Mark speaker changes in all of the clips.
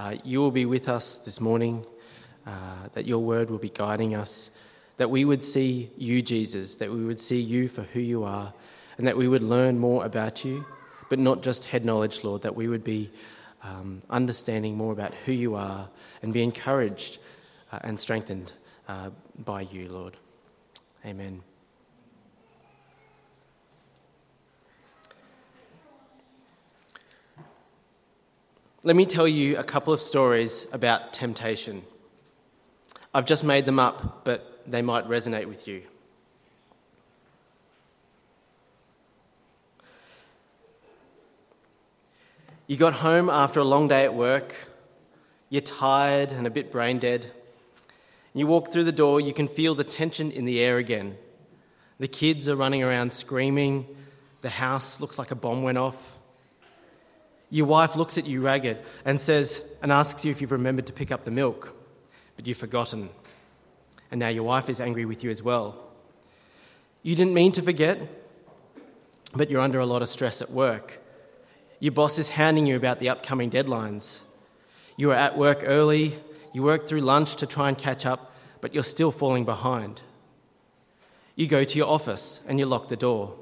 Speaker 1: uh, you will be with us this morning, uh, that your word will be guiding us, that we would see you, Jesus, that we would see you for who you are, and that we would learn more about you, but not just head knowledge, Lord, that we would be um, understanding more about who you are and be encouraged uh, and strengthened uh, by you, Lord. Amen. Let me tell you a couple of stories about temptation. I've just made them up, but they might resonate with you. You got home after a long day at work, you're tired and a bit brain dead. You walk through the door, you can feel the tension in the air again. The kids are running around screaming, the house looks like a bomb went off. Your wife looks at you ragged and says and asks you if you've remembered to pick up the milk, but you've forgotten. And now your wife is angry with you as well. You didn't mean to forget, but you're under a lot of stress at work. Your boss is hounding you about the upcoming deadlines. You are at work early, you work through lunch to try and catch up, but you're still falling behind. You go to your office and you lock the door.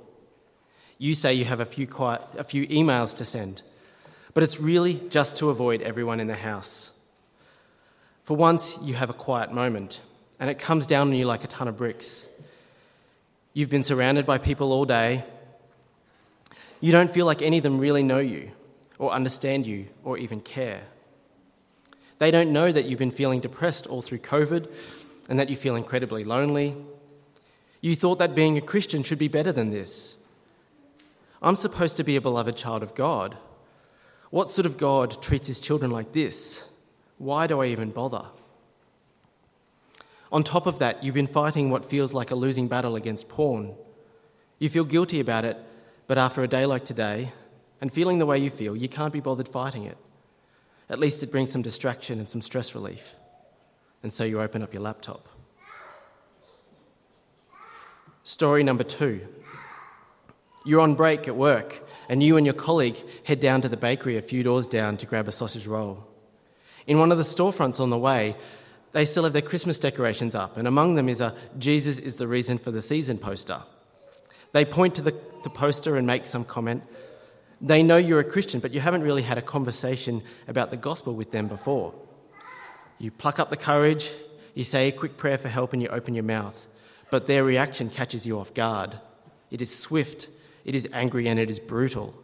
Speaker 1: You say you have a few, quiet, a few emails to send, but it's really just to avoid everyone in the house. For once, you have a quiet moment, and it comes down on you like a ton of bricks. You've been surrounded by people all day. You don't feel like any of them really know you, or understand you, or even care. They don't know that you've been feeling depressed all through COVID and that you feel incredibly lonely. You thought that being a Christian should be better than this. I'm supposed to be a beloved child of God. What sort of God treats his children like this? Why do I even bother? On top of that, you've been fighting what feels like a losing battle against porn. You feel guilty about it, but after a day like today, and feeling the way you feel, you can't be bothered fighting it. At least it brings some distraction and some stress relief. And so you open up your laptop. Story number two you're on break at work, and you and your colleague head down to the bakery a few doors down to grab a sausage roll. In one of the storefronts on the way, they still have their Christmas decorations up, and among them is a Jesus is the reason for the season poster. They point to the, poster and make some comment. They know you're a Christian, but you haven't really had a conversation about the gospel with them before. You pluck up the courage, you say a quick prayer for help, and you open your mouth. But their reaction catches you off guard. It is swift, it is angry and it is brutal.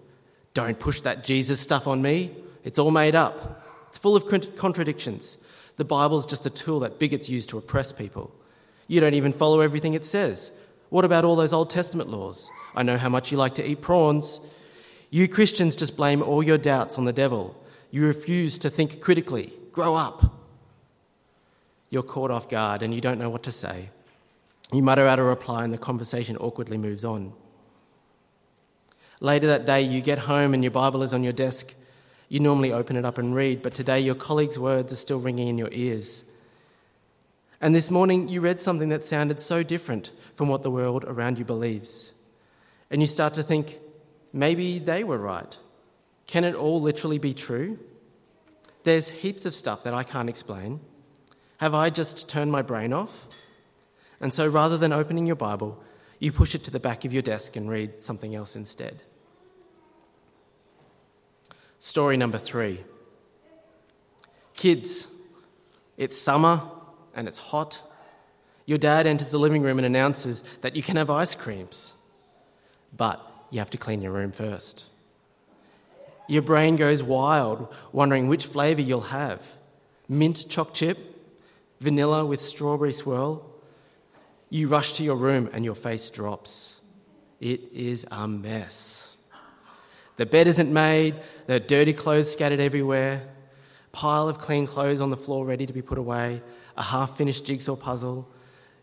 Speaker 1: Don't push that Jesus stuff on me. It's all made up. It's full of contradictions. The Bible's just a tool that bigots use to oppress people. You don't even follow everything it says. What about all those Old Testament laws? I know how much you like to eat prawns. You Christians just blame all your doubts on the devil. You refuse to think critically. Grow up. You're caught off guard and you don't know what to say. You mutter out a reply and the conversation awkwardly moves on. Later that day, you get home and your Bible is on your desk. You normally open it up and read, but today your colleague's words are still ringing in your ears. And this morning, you read something that sounded so different from what the world around you believes. And you start to think, maybe they were right. Can it all literally be true? There's heaps of stuff that I can't explain. Have I just turned my brain off? And so rather than opening your Bible, you push it to the back of your desk and read something else instead. Story number three Kids, it's summer and it's hot. Your dad enters the living room and announces that you can have ice creams, but you have to clean your room first. Your brain goes wild, wondering which flavour you'll have mint choc chip, vanilla with strawberry swirl. You rush to your room and your face drops. It is a mess. The bed isn't made, are dirty clothes scattered everywhere, pile of clean clothes on the floor ready to be put away, a half finished jigsaw puzzle,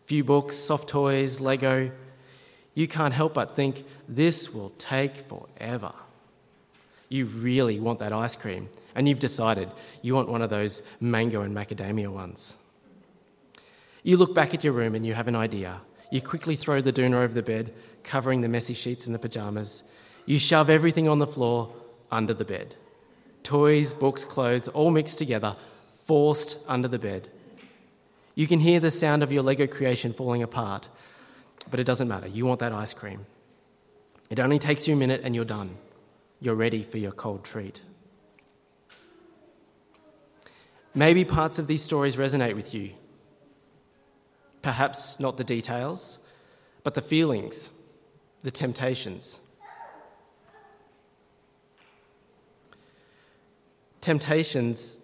Speaker 1: few books, soft toys, Lego. You can't help but think, this will take forever. You really want that ice cream, and you've decided you want one of those mango and macadamia ones. You look back at your room and you have an idea. You quickly throw the doona over the bed, covering the messy sheets and the pyjamas. You shove everything on the floor under the bed. toys, books, clothes, all mixed together, forced under the bed. You can hear the sound of your Lego creation falling apart, but it doesn't matter. You want that ice cream. It only takes you a minute and you're done. You're ready for your cold treat. Maybe parts of these stories resonate with you. Perhaps not the details, but the feelings, the temptations. Temptations.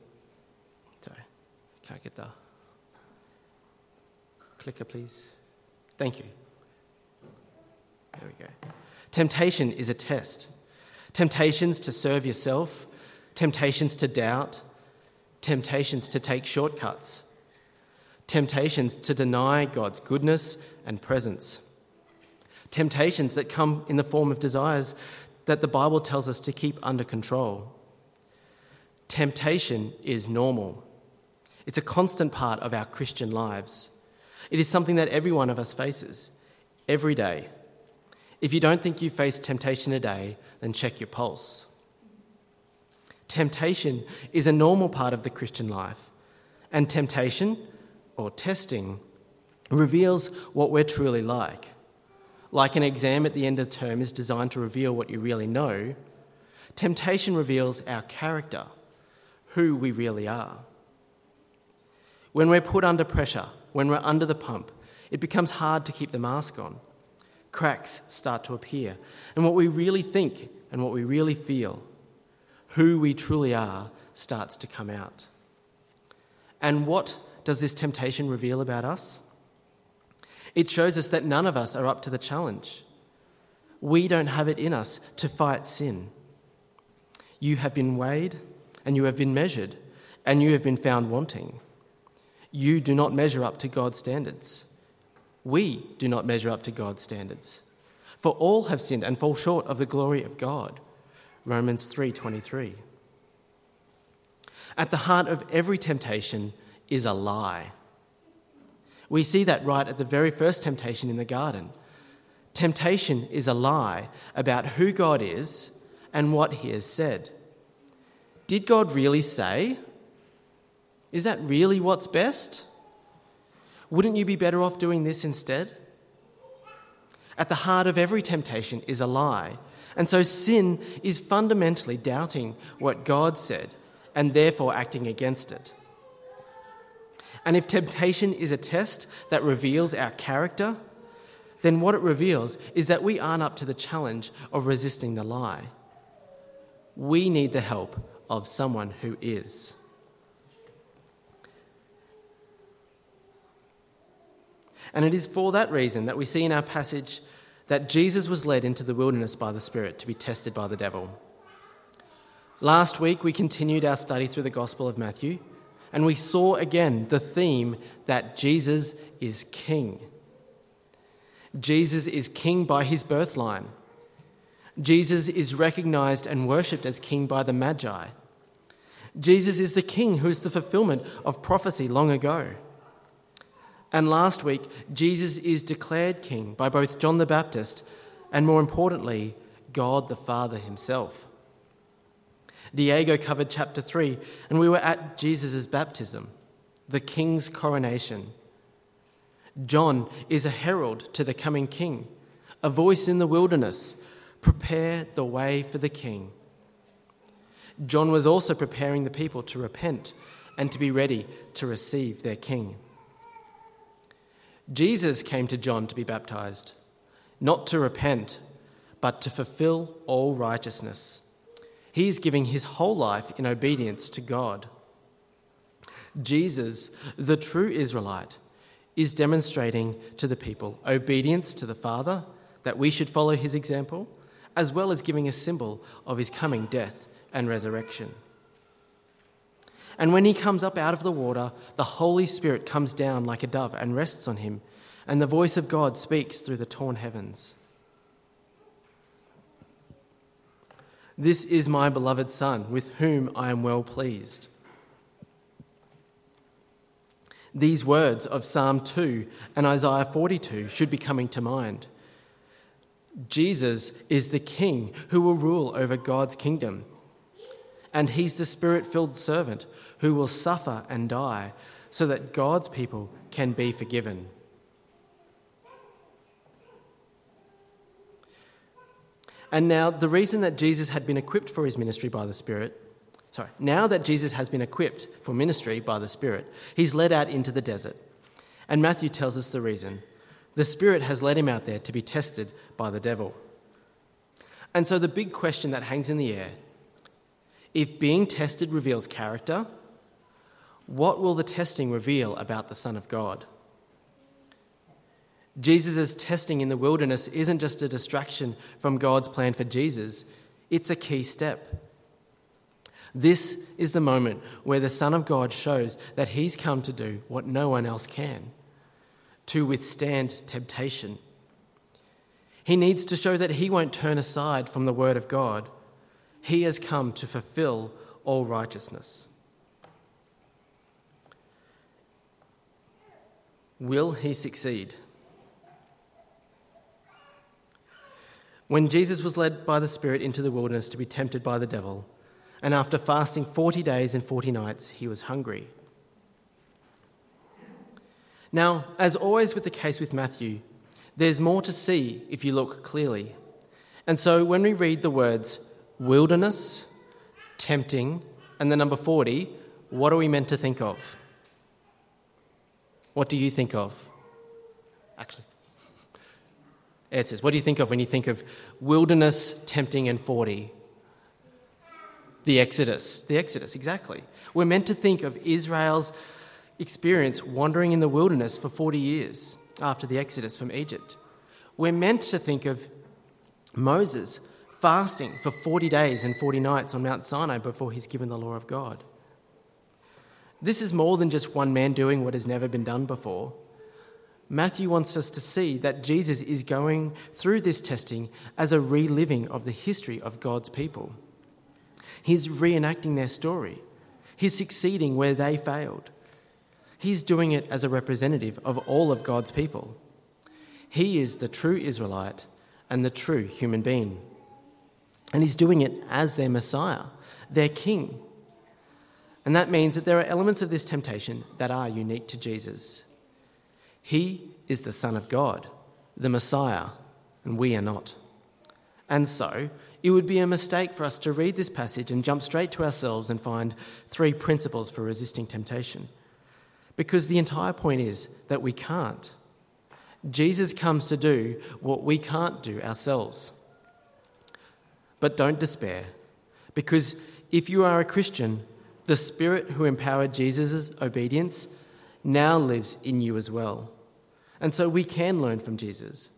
Speaker 1: Sorry, can't get the clicker, please. Thank you. There we go. Temptation is a test. Temptations to serve yourself, temptations to doubt, temptations to take shortcuts, temptations to deny God's goodness and presence, temptations that come in the form of desires that the Bible tells us to keep under control. Temptation is normal. It's a constant part of our Christian lives. It is something that every one of us faces every day. If you don't think you face temptation a day, then check your pulse. Temptation is a normal part of the Christian life, and temptation, or testing, reveals what we're truly like. Like an exam at the end of term is designed to reveal what you really know, temptation reveals our character, who we really are. When we're put under pressure, when we're under the pump, it becomes hard to keep the mask on. Cracks start to appear, and what we really think and what we really feel who we truly are starts to come out. And what does this temptation reveal about us? It shows us that none of us are up to the challenge. We don't have it in us to fight sin. You have been weighed and you have been measured and you have been found wanting. You do not measure up to God's standards. We do not measure up to God's standards. For all have sinned and fall short of the glory of God. Romans 3:23. At the heart of every temptation is a lie. We see that right at the very first temptation in the garden. Temptation is a lie about who God is and what he has said. Did God really say? Is that really what's best? Wouldn't you be better off doing this instead? At the heart of every temptation is a lie and so sin is fundamentally doubting what God said and therefore acting against it. And if temptation is a test that reveals our character, then what it reveals is that we aren't up to the challenge of resisting the lie. We need the help of someone who is. And it is for that reason that we see in our passage that Jesus was led into the wilderness by the Spirit to be tested by the devil. Last week, we continued our study through the Gospel of Matthew, and we saw again the theme that Jesus is King. Jesus is King by his birthline. Jesus is recognized and worshipped as King by the Magi. Jesus is the King who is the fulfillment of prophecy long ago. And last week, Jesus is declared king by both John the Baptist and, more importantly, God the Father himself. Diego covered chapter 3, and we were at Jesus' baptism, the king's coronation. John is a herald to the coming king, a voice in the wilderness. Prepare the way for the king. John was also preparing the people to repent and to be ready to receive their king. Jesus came to John to be baptized, not to repent, but to fulfill all righteousness. He is giving his whole life in obedience to God. Jesus, the true Israelite, is demonstrating to the people obedience to the Father, that we should follow his example, as well as giving a symbol of his coming death and resurrection. And when he comes up out of the water, the Holy Spirit comes down like a dove and rests on him, and the voice of God speaks through the torn heavens. This is my beloved Son, with whom I am well pleased. These words of Psalm 2 and Isaiah 42 should be coming to mind. Jesus is the King who will rule over God's kingdom and he's the spirit filled servant who will suffer and die so that God's people can be forgiven. And now, the reason that Jesus had been equipped for his ministry by the Spirit, sorry, now that Jesus has been equipped for ministry by the Spirit, he's led out into the desert. And Matthew tells us the reason. The Spirit has led him out there to be tested by the devil. And so, the big question that hangs in the air if being tested reveals character, what will the testing reveal about the Son of God? Jesus' testing in the wilderness isn't just a distraction from God's plan for Jesus, it's a key step. This is the moment where the Son of God shows that he's come to do what no one else can to withstand temptation. He needs to show that he won't turn aside from the Word of God. He has come to fulfill all righteousness. Will he succeed? When Jesus was led by the Spirit into the wilderness to be tempted by the devil, and after fasting 40 days and 40 nights, he was hungry. Now, as always with the case with Matthew, there's more to see if you look clearly. And so when we read the words wilderness, tempting, and the number 40, what are we meant to think of? What do you think of? Actually, it says, what do you think of when you think of wilderness, tempting, and 40? The Exodus. The Exodus, exactly. We're meant to think of Israel's experience wandering in the wilderness for 40 years after the Exodus from Egypt. We're meant to think of Moses fasting for 40 days and 40 nights on Mount Sinai before he's given the law of God. This is more than just one man doing what has never been done before. Matthew wants us to see that Jesus is going through this testing as a reliving of the history of God's people. He's reenacting their story. He's succeeding where they failed. He's doing it as a representative of all of God's people. He is the true Israelite and the true human being. And he's doing it as their Messiah, their King. And that means that there are elements of this temptation that are unique to Jesus. He is the Son of God, the Messiah, and we are not. And so, it would be a mistake for us to read this passage and jump straight to ourselves and find three principles for resisting temptation. Because the entire point is that we can't. Jesus comes to do what we can't do ourselves. But don't despair, because if you are a Christian, the Spirit who empowered Jesus' obedience now lives in you as well. And so we can learn from Jesus.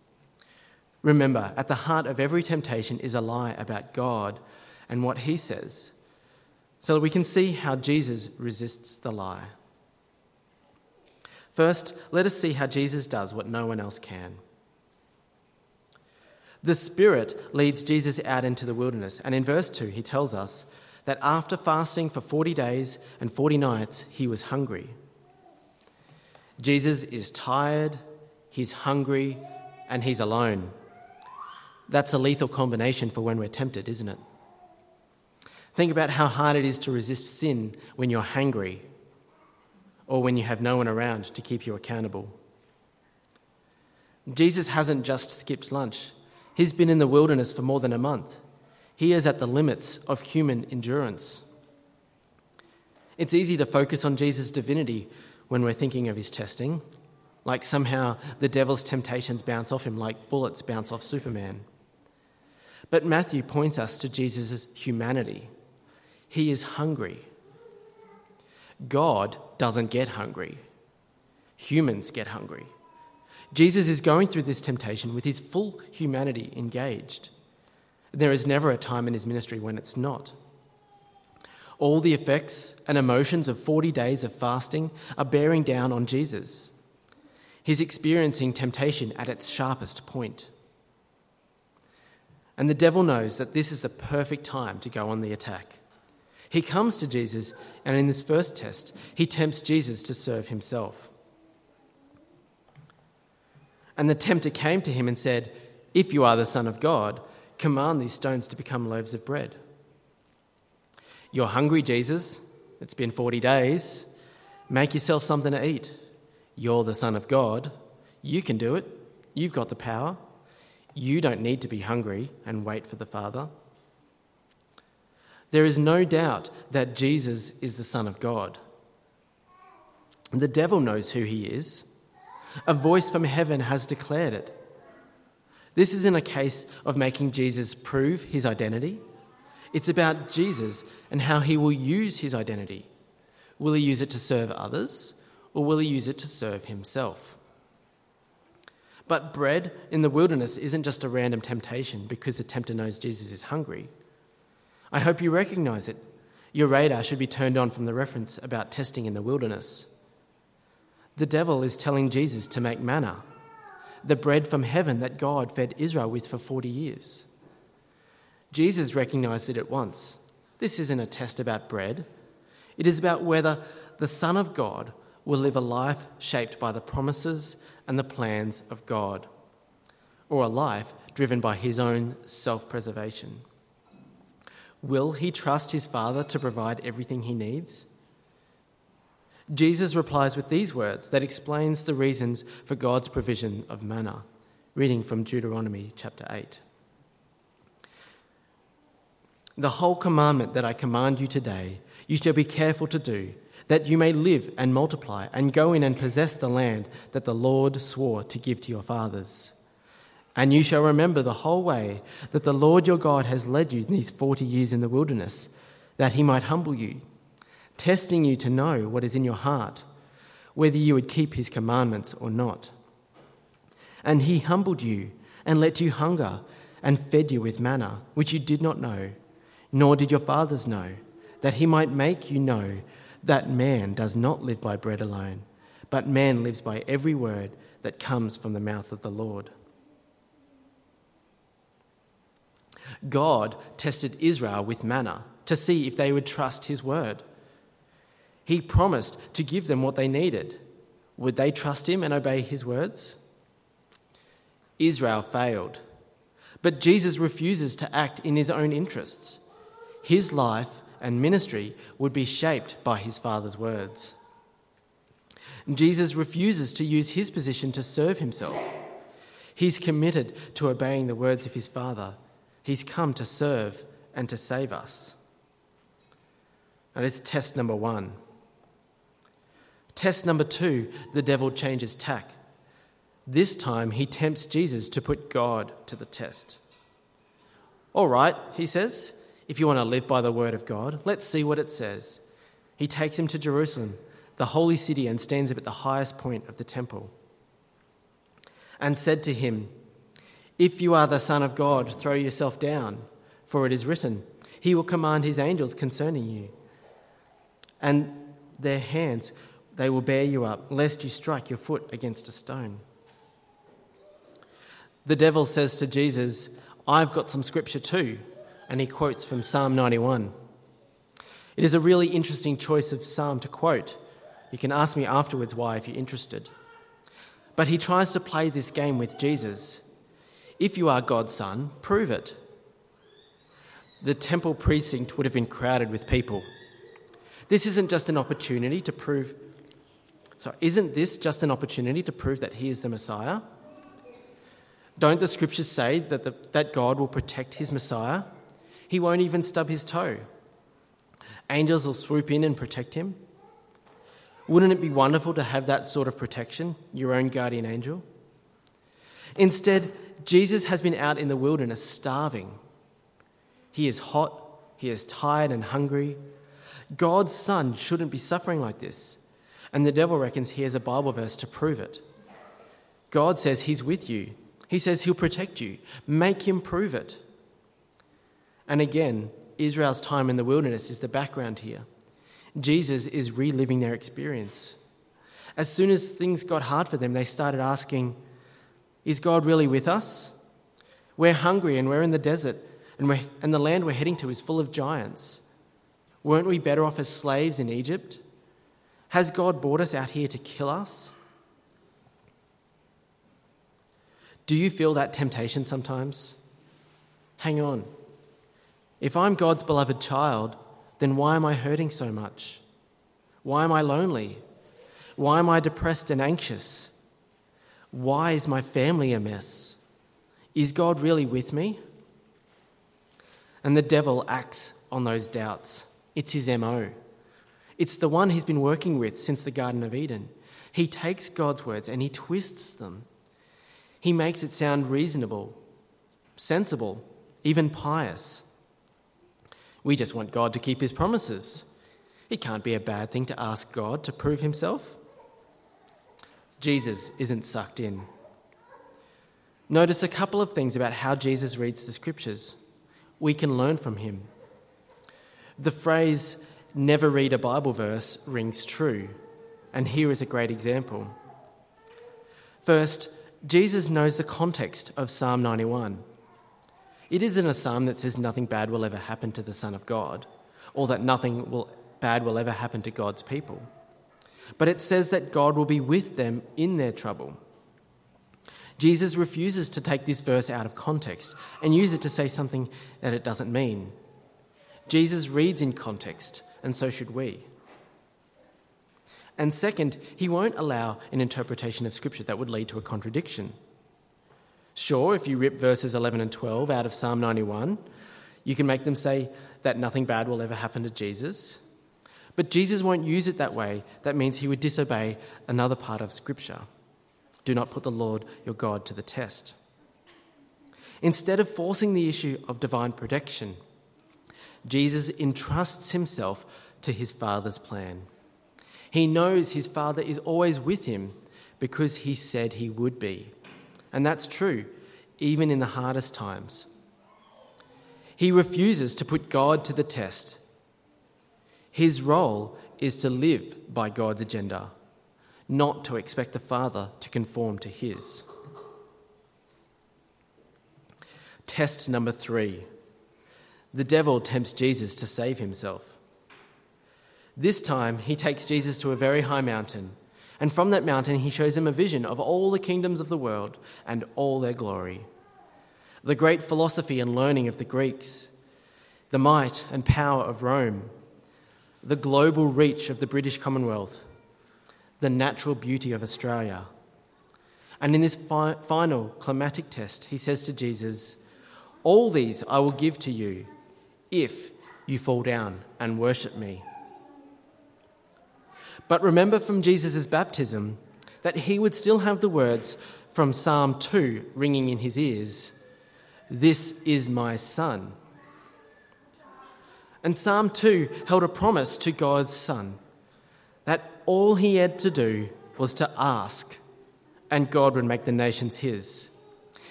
Speaker 1: Remember, at the heart of every temptation is a lie about God and what he says, so that we can see how Jesus resists the lie. First, let us see how Jesus does what no one else can. The Spirit leads Jesus out into the wilderness, and in verse 2, he tells us that after fasting for 40 days and 40 nights, he was hungry. Jesus is tired, he's hungry, and he's alone. That's a lethal combination for when we're tempted, isn't it? Think about how hard it is to resist sin when you're hungry or when you have no one around to keep you accountable. Jesus hasn't just skipped lunch. He's been in the wilderness for more than a month. He is at the limits of human endurance. It's easy to focus on Jesus' divinity when we're thinking of his testing, like somehow the devil's temptations bounce off him like bullets bounce off Superman. But Matthew points us to Jesus' humanity. He is hungry. God doesn't get hungry, humans get hungry. Jesus is going through this temptation with his full humanity engaged. There is never a time in his ministry when it's not. All the effects and emotions of 40 days of fasting are bearing down on Jesus. He's experiencing temptation at its sharpest point. And the devil knows that this is the perfect time to go on the attack. He comes to Jesus, and in this first test, he tempts Jesus to serve himself. And the tempter came to him and said, If you are the Son of God, command these stones to become loaves of bread. You're hungry, Jesus. It's been 40 days. Make yourself something to eat. You're the Son of God. You can do it. You've got the power. You don't need to be hungry and wait for the Father. There is no doubt that Jesus is the Son of God. The devil knows who he is. A voice from heaven has declared it. This isn't a case of making Jesus prove his identity. It's about Jesus and how he will use his identity. Will he use it to serve others, or will he use it to serve himself? But bread in the wilderness isn't just a random temptation because the tempter knows Jesus is hungry. I hope you recognize it. Your radar should be turned on from the reference about testing in the wilderness. The devil is telling Jesus to make manna, the bread from heaven that God fed Israel with for 40 years. Jesus recognized it at once. This isn't a test about bread, it is about whether the Son of God will live a life shaped by the promises and the plans of God, or a life driven by his own self preservation. Will he trust his Father to provide everything he needs? Jesus replies with these words that explains the reasons for God's provision of manna, reading from Deuteronomy chapter 8. The whole commandment that I command you today, you shall be careful to do, that you may live and multiply, and go in and possess the land that the Lord swore to give to your fathers. And you shall remember the whole way that the Lord your God has led you these forty years in the wilderness, that he might humble you, testing you to know what is in your heart, whether you would keep his commandments or not. And he humbled you and let you hunger and fed you with manna, which you did not know nor did your fathers know, that he might make you know that man does not live by bread alone, but man lives by every word that comes from the mouth of the Lord. God tested Israel with manna to see if they would trust his word. He promised to give them what they needed. Would they trust him and obey his words? Israel failed. But Jesus refuses to act in his own interests his life and ministry would be shaped by his Father's words. Jesus refuses to use his position to serve himself. He's committed to obeying the words of his Father. He's come to serve and to save us. That is test number one. Test number two the devil changes tack. This time he tempts Jesus to put God to the test. All right, he says, if you want to live by the word of God, let's see what it says. He takes him to Jerusalem, the holy city, and stands up at the highest point of the temple. And said to him, If you are the Son of God, throw yourself down, for it is written, He will command His angels concerning you. And their hands they will bear you up, lest you strike your foot against a stone. The devil says to Jesus, I've got some scripture too and he quotes from Psalm 91. It is a really interesting choice of psalm to quote. You can ask me afterwards why if you're interested. But he tries to play this game with Jesus. If you are God's son, prove it. The temple precinct would have been crowded with people. This isn't just an opportunity to prove. Sorry, isn't this just an opportunity to prove that he is the Messiah? Don't the scriptures say that, the, that God will protect his Messiah? He won't even stub his toe. Angels will swoop in and protect him. Wouldn't it be wonderful to have that sort of protection, your own guardian angel? Instead, Jesus has been out in the wilderness starving. He is hot, he is tired and hungry. God's Son shouldn't be suffering like this. And the devil reckons he has a Bible verse to prove it. God says he's with you, he says he'll protect you. Make him prove it. And again, Israel's time in the wilderness is the background here. Jesus is reliving their experience. As soon as things got hard for them, they started asking, Is God really with us? We're hungry and we're in the desert, and, we're, and the land we're heading to is full of giants. Weren't we better off as slaves in Egypt? Has God brought us out here to kill us? Do you feel that temptation sometimes? Hang on. If I'm God's beloved child, then why am I hurting so much? Why am I lonely? Why am I depressed and anxious? Why is my family a mess? Is God really with me? And the devil acts on those doubts. It's his MO. It's the one he's been working with since the Garden of Eden. He takes God's words and he twists them. He makes it sound reasonable, sensible, even pious. We just want God to keep his promises. It can't be a bad thing to ask God to prove himself. Jesus isn't sucked in. Notice a couple of things about how Jesus reads the scriptures. We can learn from him. The phrase, never read a Bible verse, rings true, and here is a great example. First, Jesus knows the context of Psalm 91. It isn't a psalm that says nothing bad will ever happen to the Son of God, or that nothing will, bad will ever happen to God's people. But it says that God will be with them in their trouble. Jesus refuses to take this verse out of context and use it to say something that it doesn't mean. Jesus reads in context, and so should we. And second, he won't allow an interpretation of Scripture that would lead to a contradiction. Sure, if you rip verses 11 and 12 out of Psalm 91, you can make them say that nothing bad will ever happen to Jesus. But Jesus won't use it that way. That means he would disobey another part of Scripture. Do not put the Lord your God to the test. Instead of forcing the issue of divine protection, Jesus entrusts himself to his Father's plan. He knows his Father is always with him because he said he would be. And that's true, even in the hardest times. He refuses to put God to the test. His role is to live by God's agenda, not to expect the Father to conform to his. Test number three the devil tempts Jesus to save himself. This time, he takes Jesus to a very high mountain and from that mountain, he shows him a vision of all the kingdoms of the world and all their glory. The great philosophy and learning of the Greeks, the might and power of Rome, the global reach of the British Commonwealth, the natural beauty of Australia. And in this fi- final climatic test, he says to Jesus, All these I will give to you if you fall down and worship me. But remember from Jesus' baptism that he would still have the words from Psalm 2 ringing in his ears This is my Son. And Psalm 2 held a promise to God's Son that all he had to do was to ask, and God would make the nations his.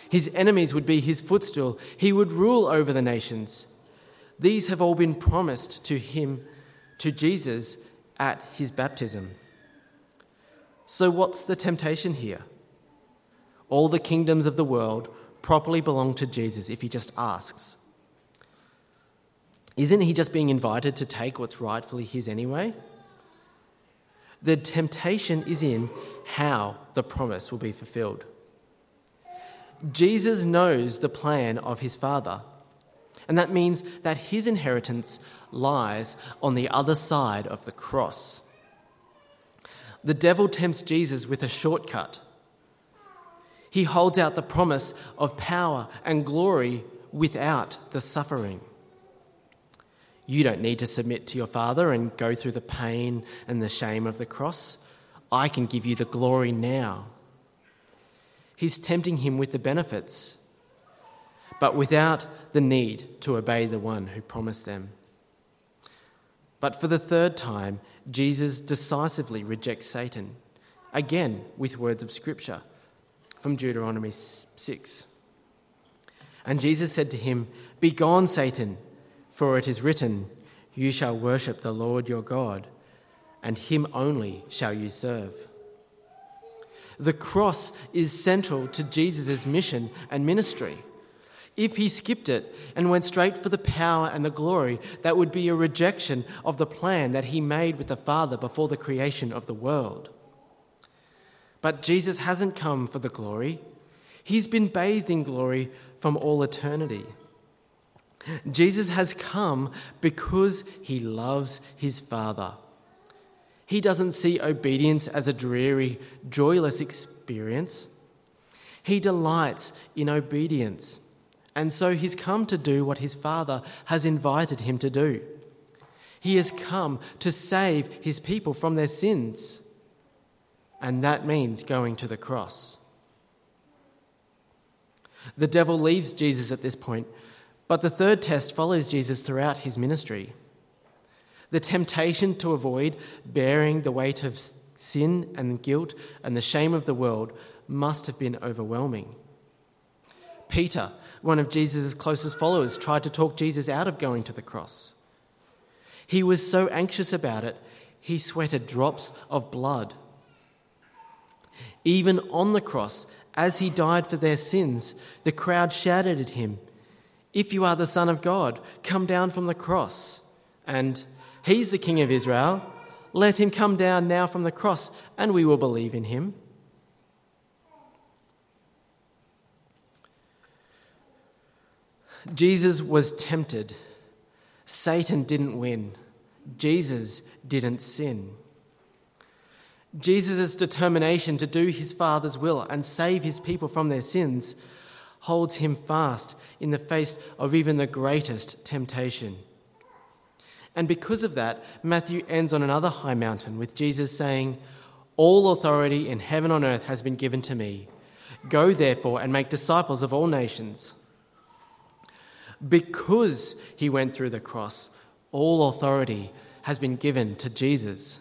Speaker 1: His enemies would be his footstool, he would rule over the nations. These have all been promised to him, to Jesus, at his baptism. So, what's the temptation here? All the kingdoms of the world properly belong to Jesus if he just asks. Isn't he just being invited to take what's rightfully his anyway? The temptation is in how the promise will be fulfilled. Jesus knows the plan of his Father and that means that his inheritance lies on the other side of the cross. The devil tempts Jesus with a shortcut. He holds out the promise of power and glory without the suffering. You don't need to submit to your Father and go through the pain and the shame of the cross. I can give you the glory now. He's tempting him with the benefits but without the need to obey the one who promised them. But for the third time, Jesus decisively rejects Satan, again with words of Scripture from Deuteronomy 6. And Jesus said to him, Begone, Satan, for it is written, You shall worship the Lord your God, and him only shall you serve. The cross is central to Jesus' mission and ministry. If he skipped it and went straight for the power and the glory, that would be a rejection of the plan that he made with the Father before the creation of the world. But Jesus hasn't come for the glory, he's been bathed in glory from all eternity. Jesus has come because he loves his Father. He doesn't see obedience as a dreary, joyless experience. He delights in obedience. And so he's come to do what his Father has invited him to do. He has come to save his people from their sins. And that means going to the cross. The devil leaves Jesus at this point, but the third test follows Jesus throughout his ministry. The temptation to avoid bearing the weight of sin and guilt and the shame of the world must have been overwhelming. Peter, one of Jesus' closest followers, tried to talk Jesus out of going to the cross. He was so anxious about it, he sweated drops of blood. Even on the cross, as he died for their sins, the crowd shouted at him, If you are the Son of God, come down from the cross. And, He's the King of Israel. Let him come down now from the cross, and we will believe in him. Jesus was tempted. Satan didn't win. Jesus didn't sin. Jesus' determination to do his Father's will and save his people from their sins holds him fast in the face of even the greatest temptation. And because of that, Matthew ends on another high mountain with Jesus saying, All authority in heaven and earth has been given to me. Go therefore and make disciples of all nations because he went through the cross, all authority has been given to Jesus.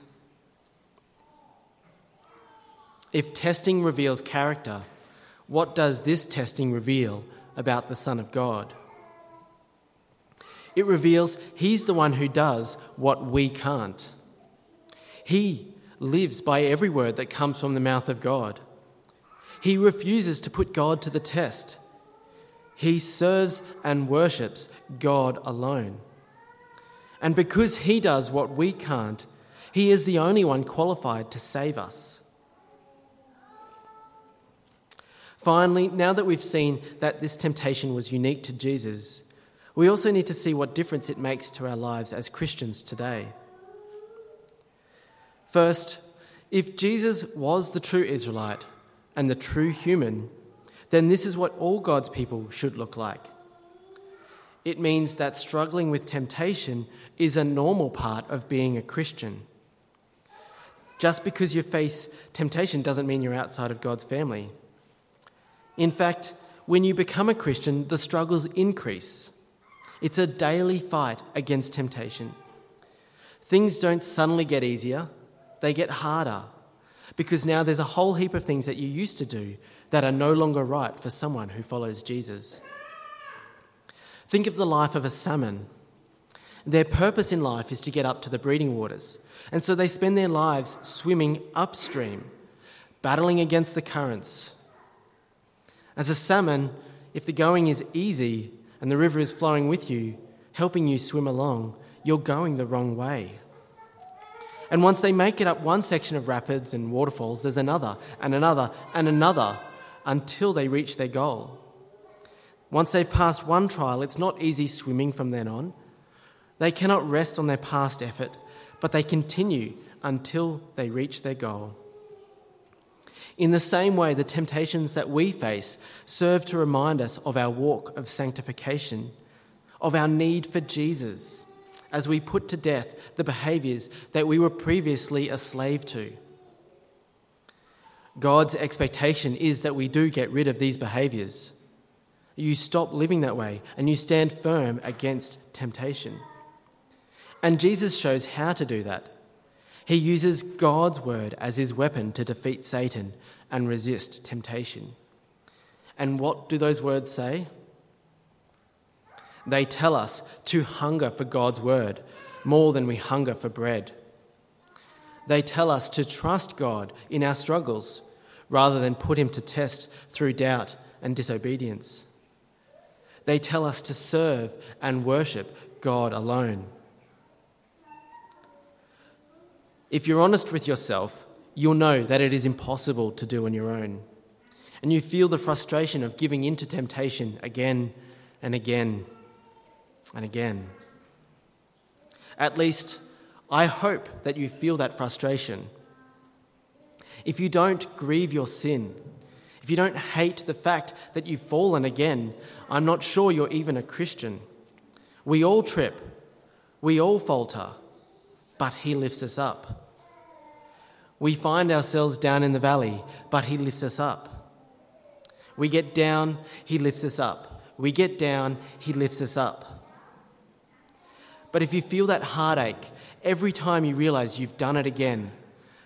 Speaker 1: If testing reveals character, what does this testing reveal about the Son of God? It reveals he's the one who does what we can't. He lives by every word that comes from the mouth of God. He refuses to put God to the test. He serves and worships God alone. And because he does what we can't, he is the only one qualified to save us. Finally, now that we've seen that this temptation was unique to Jesus, we also need to see what difference it makes to our lives as Christians today. First, if Jesus was the true Israelite and the true human, then this is what all God's people should look like. It means that struggling with temptation is a normal part of being a Christian. Just because you face temptation doesn't mean you're outside of God's family. In fact, when you become a Christian, the struggles increase. It's a daily fight against temptation. Things don't suddenly get easier, they get harder because now there's a whole heap of things that you used to do that are no longer right for someone who follows Jesus. Think of the life of a salmon. Their purpose in life is to get up to the breeding waters, and so they spend their lives swimming upstream, battling against the currents. As a salmon, if the going is easy and the river is flowing with you, helping you swim along, you're going the wrong way. And once they make it up one section of rapids and waterfalls, there's another and another and another until they reach their goal. Once they've passed one trial, it's not easy swimming from then on. They cannot rest on their past effort, but they continue until they reach their goal. In the same way, the temptations that we face serve to remind us of our walk of sanctification, of our need for Jesus, as we put to death the behaviours that we were previously a slave to. God's expectation is that we do get rid of these behaviors. You stop living that way and you stand firm against temptation. And Jesus shows how to do that. He uses God's word as his weapon to defeat Satan and resist temptation. And what do those words say? They tell us to hunger for God's word more than we hunger for bread. They tell us to trust God in our struggles rather than put him to test through doubt and disobedience. They tell us to serve and worship God alone. If you're honest with yourself, you'll know that it is impossible to do on your own. And you feel the frustration of giving in to temptation again and again. and again. At least, I hope that you feel that frustration. If you don't grieve your sin, if you don't hate the fact that you've fallen again, I'm not sure you're even a Christian. We all trip, we all falter, but He lifts us up. We find ourselves down in the valley, but He lifts us up. We get down, He lifts us up. We get down, He lifts us up. But if you feel that heartache every time you realize you've done it again,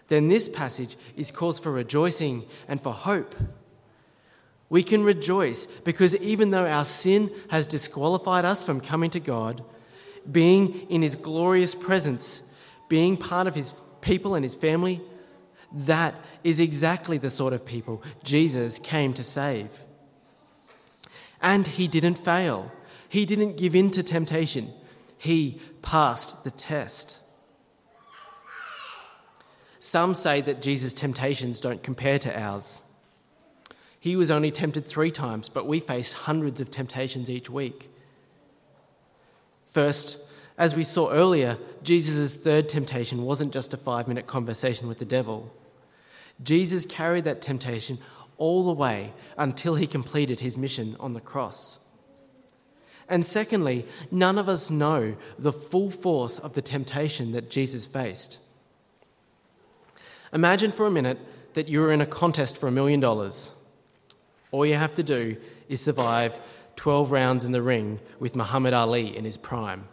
Speaker 1: then this passage is cause for rejoicing and for hope. We can rejoice because even though our sin has disqualified us from coming to God, being in His glorious presence, being part of His people and His family, that is exactly the sort of people Jesus came to save. And He didn't fail, He didn't give in to temptation, He passed the test. Some say that Jesus' temptations don't compare to ours. He was only tempted three times, but we face hundreds of temptations each week. First, as we saw earlier, Jesus' third temptation wasn't just a five minute conversation with the devil. Jesus carried that temptation all the way until he completed his mission on the cross. And secondly, none of us know the full force of the temptation that Jesus faced. Imagine for a minute that you're in a contest for a million dollars. All you have to do is survive 12 rounds in the ring with Muhammad Ali in his prime.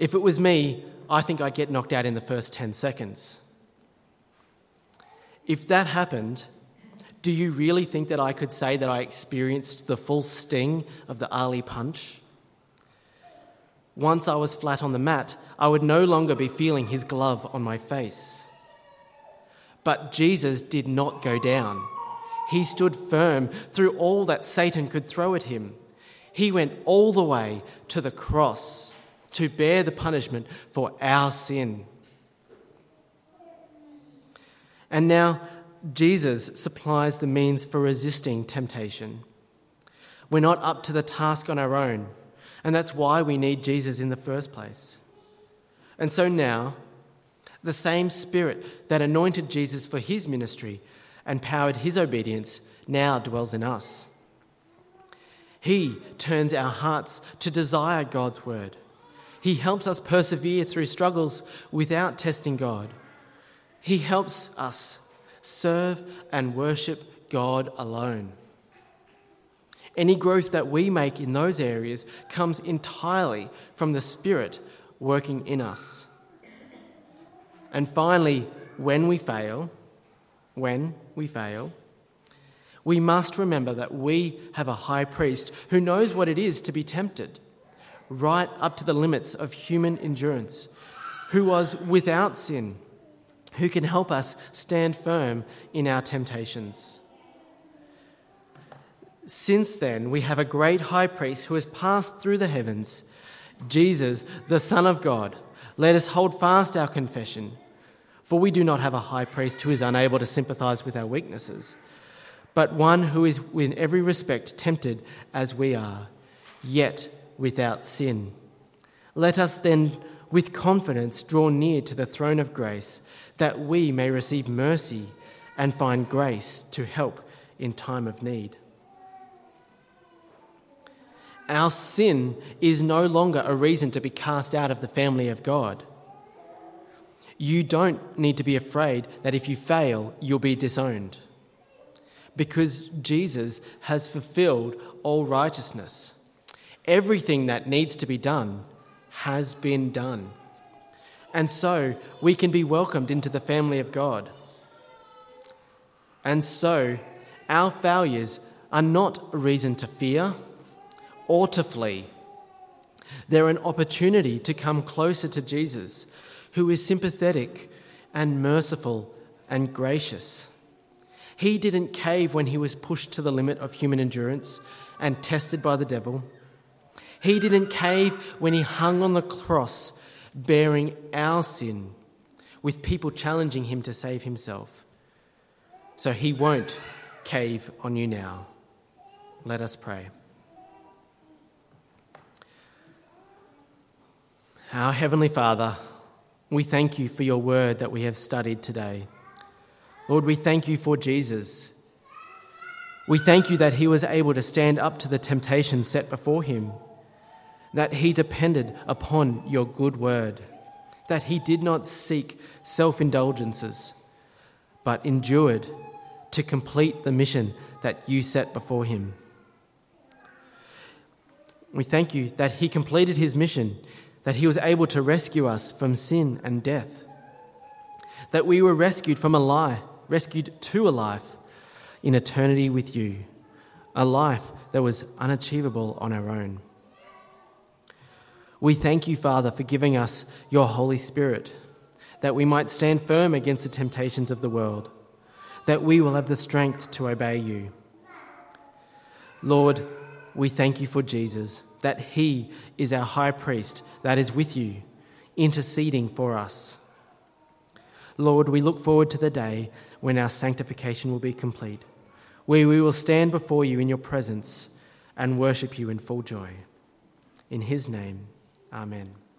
Speaker 1: If it was me, I think I'd get knocked out in the first 10 seconds. If that happened, do you really think that I could say that I experienced the full sting of the Ali punch? Once I was flat on the mat, I would no longer be feeling his glove on my face. But Jesus did not go down. He stood firm through all that Satan could throw at him. He went all the way to the cross to bear the punishment for our sin. And now, Jesus supplies the means for resisting temptation. We're not up to the task on our own. And that's why we need Jesus in the first place. And so now, the same Spirit that anointed Jesus for his ministry and powered his obedience now dwells in us. He turns our hearts to desire God's word. He helps us persevere through struggles without testing God. He helps us serve and worship God alone. Any growth that we make in those areas comes entirely from the Spirit working in us. And finally, when we fail, when we fail, we must remember that we have a high priest who knows what it is to be tempted, right up to the limits of human endurance, who was without sin, who can help us stand firm in our temptations. Since then, we have a great high priest who has passed through the heavens, Jesus, the Son of God. Let us hold fast our confession. For we do not have a high priest who is unable to sympathize with our weaknesses, but one who is in every respect tempted as we are, yet without sin. Let us then with confidence draw near to the throne of grace, that we may receive mercy and find grace to help in time of need. Our sin is no longer a reason to be cast out of the family of God. You don't need to be afraid that if you fail, you'll be disowned. Because Jesus has fulfilled all righteousness. Everything that needs to be done has been done. And so we can be welcomed into the family of God. And so our failures are not a reason to fear or to flee. They're an opportunity to come closer to Jesus, who is sympathetic and merciful and gracious. He didn't cave when he was pushed to the limit of human endurance and tested by the devil. He didn't cave when he hung on the cross bearing our sin with people challenging him to save himself. So he won't cave on you now. Let us pray. Our Heavenly Father, we thank you for your word that we have studied today. Lord, we thank you for Jesus. We thank you that he was able to stand up to the temptation set before him, that he depended upon your good word, that he did not seek self indulgences, but endured to complete the mission that you set before him. We thank you that he completed his mission, that he was able to rescue us from sin and death, that we were rescued from a lie, rescued to a life in eternity with you, a life that was unachievable on our own. We thank you, Father, for giving us your Holy Spirit, that we might stand firm against the temptations of the world, that we will have the strength to obey you. Lord, we thank you for Jesus, that he is our high priest that is with you, interceding for us. Lord, we look forward to the day when our sanctification will be complete, where we will stand before you in your presence and worship you in full joy. In his name, amen.